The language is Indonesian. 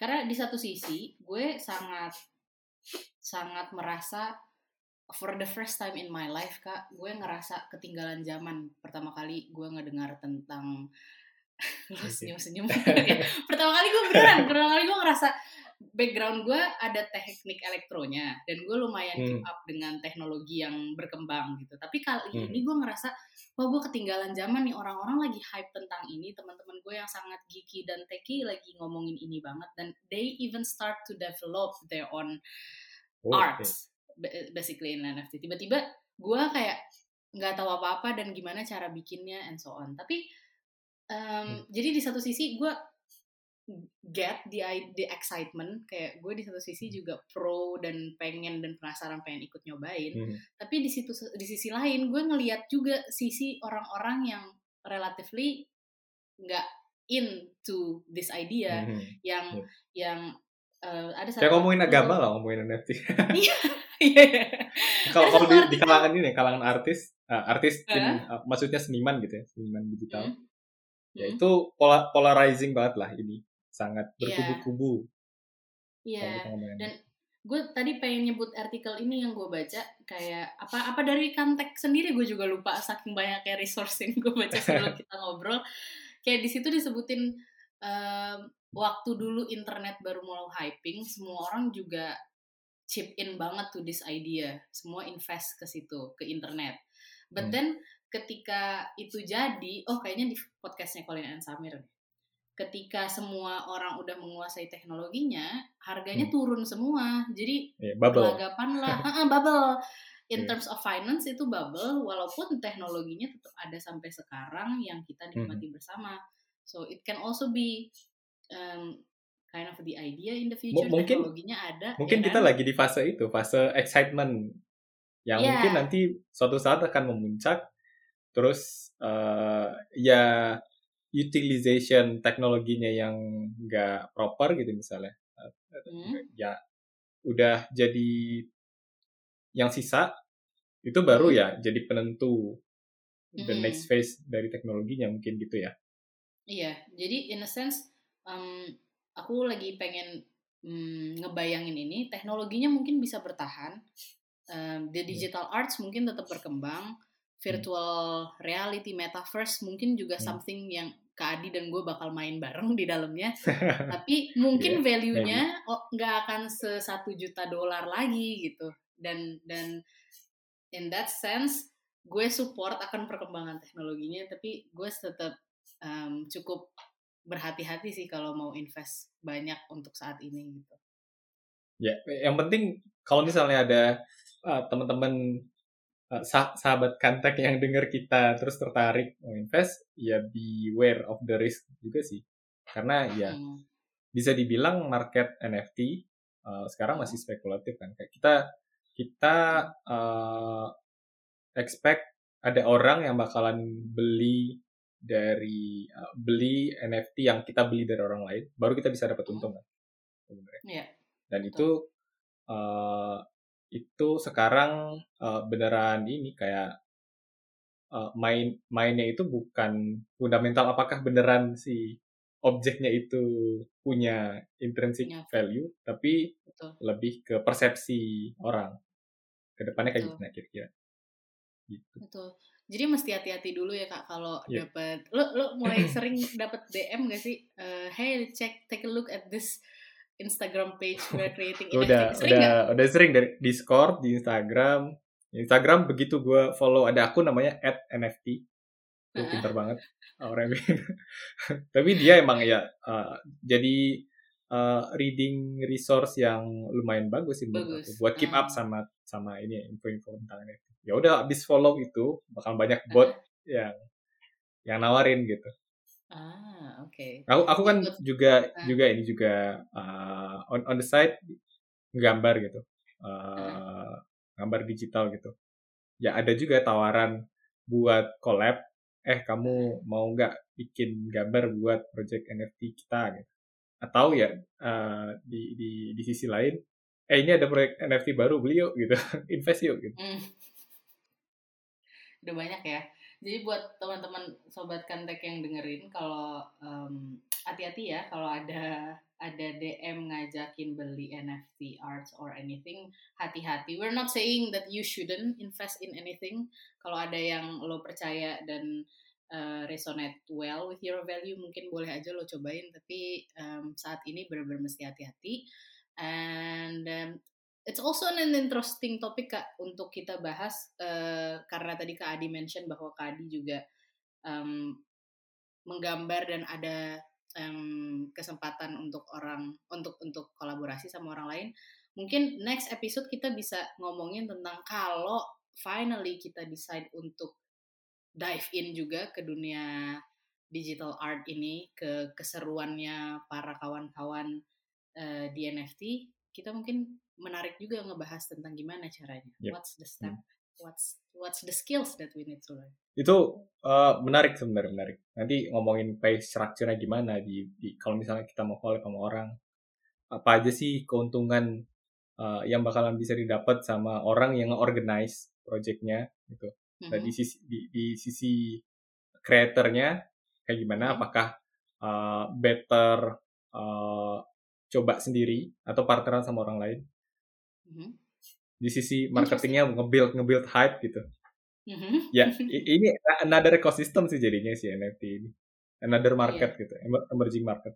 karena di satu sisi gue sangat sangat merasa for the first time in my life kak gue ngerasa ketinggalan zaman. Pertama kali gue ngedengar tentang lo senyum senyum pertama kali gue beneran pertama kali gue ngerasa background gue ada teknik elektronya dan gue lumayan Hmm. keep up dengan teknologi yang berkembang gitu. Tapi kali Hmm. ini gue ngerasa wah gue ketinggalan zaman nih orang-orang lagi hype tentang ini teman-teman gue yang sangat geeky dan techy lagi ngomongin ini banget dan they even start to develop their own Oh, arts ba- basically in NFT tiba-tiba gue kayak nggak tahu apa-apa dan gimana cara bikinnya and so on. Tapi um, jadi di satu sisi gue get the the excitement kayak gue di satu sisi juga pro dan pengen dan penasaran pengen ikut nyobain Hmm. tapi di situ di sisi lain gue ngeliat juga sisi orang-orang yang relatively nggak into this idea Mhm. yang Iya. yang eh, ada Kayak ngomongin agama lah ngomongin NFT. Iya. Iya. Kalau Ada kalau satu di, di kalangan ini, kalangan artis, eh, artis, Hah? in- eh, maksudnya seniman gitu ya, seniman digital. Hmm. Ya Hmm. itu pola, polarizing banget lah ini, sangat Iya. berkubu-kubu. Iya. ngomongin. Dan gue tadi pengen nyebut artikel ini yang gue baca kayak apa apa dari Kantek sendiri gue juga lupa saking banyaknya resource yang gue baca sebelum kita ngobrol kayak di situ disebutin em, waktu dulu internet baru mulai hyping semua orang juga chip in banget to this idea semua invest ke situ ke internet but Hmm. then ketika itu jadi oh kayaknya di podcastnya Colin and Samir nih. Ketika semua orang udah menguasai teknologinya harganya Hmm. turun semua jadi Ya, bubble. gelagapan lah Heeh, bubble in Iya. terms of finance itu bubble walaupun teknologinya tetap ada sampai sekarang yang kita nikmati bersama so it can also be um, kind of the idea in the future mungkin- teknologinya ada Mungkin ya kita kan? lagi di fase itu, fase excitement. Yang Iya. mungkin nanti suatu saat akan memuncak. Terus eh, ya utilization teknologinya yang nggak proper gitu misalnya. Hmm, Ya udah jadi yang sisa itu baru ya jadi penentu the Mhm. next phase dari teknologinya mungkin gitu ya. Iya, jadi in a sense um, aku lagi pengen mm, ngebayangin ini teknologinya mungkin bisa bertahan, Um, the digital arts mungkin tetap berkembang, virtual reality, metaverse mungkin juga Hmm. something yang Kak Adi dan gue bakal main bareng di dalamnya. Tapi mungkin Iya, value-nya oh, nggak akan se satu juta dolar lagi gitu. Dan dan in that sense gue support akan perkembangan teknologinya, tapi gue tetap um, cukup berhati-hati sih kalau mau invest banyak untuk saat ini gitu. Ya, yang penting kalau misalnya ada uh, teman-teman sah- sahabat kantek yang dengar kita terus tertarik mau invest, ya beware of the risk juga sih. Karena ya Hmm. bisa dibilang market NFT uh, sekarang masih spekulatif kan. Kayak kita kita uh, expect ada orang yang bakalan beli dari uh, beli NFT yang kita beli dari orang lain, baru kita bisa dapat untung kan. sebenarnya. Iya. Dan itu uh, itu sekarang uh, beneran ini kayak uh, main mainnya itu bukan fundamental apakah beneran si objeknya itu punya intrinsic Punya. value tapi Betul. lebih ke persepsi orang ke depannya kayak gitu kira-kira gitu Betul. Jadi mesti hati-hati dulu ya kak kalau Iya. dapat lo lo mulai sering dapat DM gak sih? Eh, hey check take a look at this Instagram page we're creating. NFT. udah Sering udah nggak? udah sering dari Discord di Instagram. Instagram begitu gue follow ada akun namanya @nft itu pinter banget orang tapi dia emang ya uh, jadi uh, reading resource yang lumayan bagus sih Bagus. aku. Buat keep up sama sama ini info-info tentang NFT ya udah abis follow itu bakal banyak bot yang yang nawarin gitu. Ah oke. aku aku kan Ikut. juga juga ini juga uh, on on the side gambar gitu Uh, gambar digital gitu ya ada juga tawaran buat collab eh kamu mau nggak bikin gambar buat project NFT kita gitu atau ya uh, di di di sisi lain eh ini ada proyek NFT baru beli yuk gitu invest yuk gitu Hmm. Udah banyak ya. Jadi buat teman-teman sobat kantek yang dengerin kalau em, hati-hati ya kalau ada ada DM ngajakin beli NFT arts or anything, hati-hati. We're not saying that you shouldn't invest in anything. Kalau ada yang lo percaya dan uh, resonate well with your value, mungkin boleh aja lo cobain. Tapi um, saat ini benar-benar mesti hati-hati. And um, it's also an interesting topic kak untuk kita bahas uh, karena tadi kak Adi mention bahwa kak Adi juga um, menggambar dan ada um, kesempatan untuk orang untuk untuk kolaborasi sama orang lain. Mungkin next episode kita bisa ngomongin tentang kalau finally kita decide untuk dive in juga ke dunia digital art ini ke keseruannya para kawan-kawan uh, di NFT kita mungkin menarik juga ngebahas tentang gimana caranya yep. what's the step hmm. what's what's the skills that we need to learn itu uh, menarik sebenarnya menarik nanti ngomongin pay structure-nya gimana di, di kalau misalnya kita mau collab sama orang apa aja sih keuntungan uh, yang bakalan bisa didapat sama orang yang organize projectnya gitu mm-hmm. di sisi di, di sisi kreatornya kayak gimana mm-hmm. apakah uh, better uh, coba sendiri atau partneran sama orang lain mm-hmm. di sisi marketingnya nge-build nge-build hype gitu Mm-hmm. Ya, ini another ecosystem sih jadinya si NFT ini. Another market yeah. gitu, emerging market.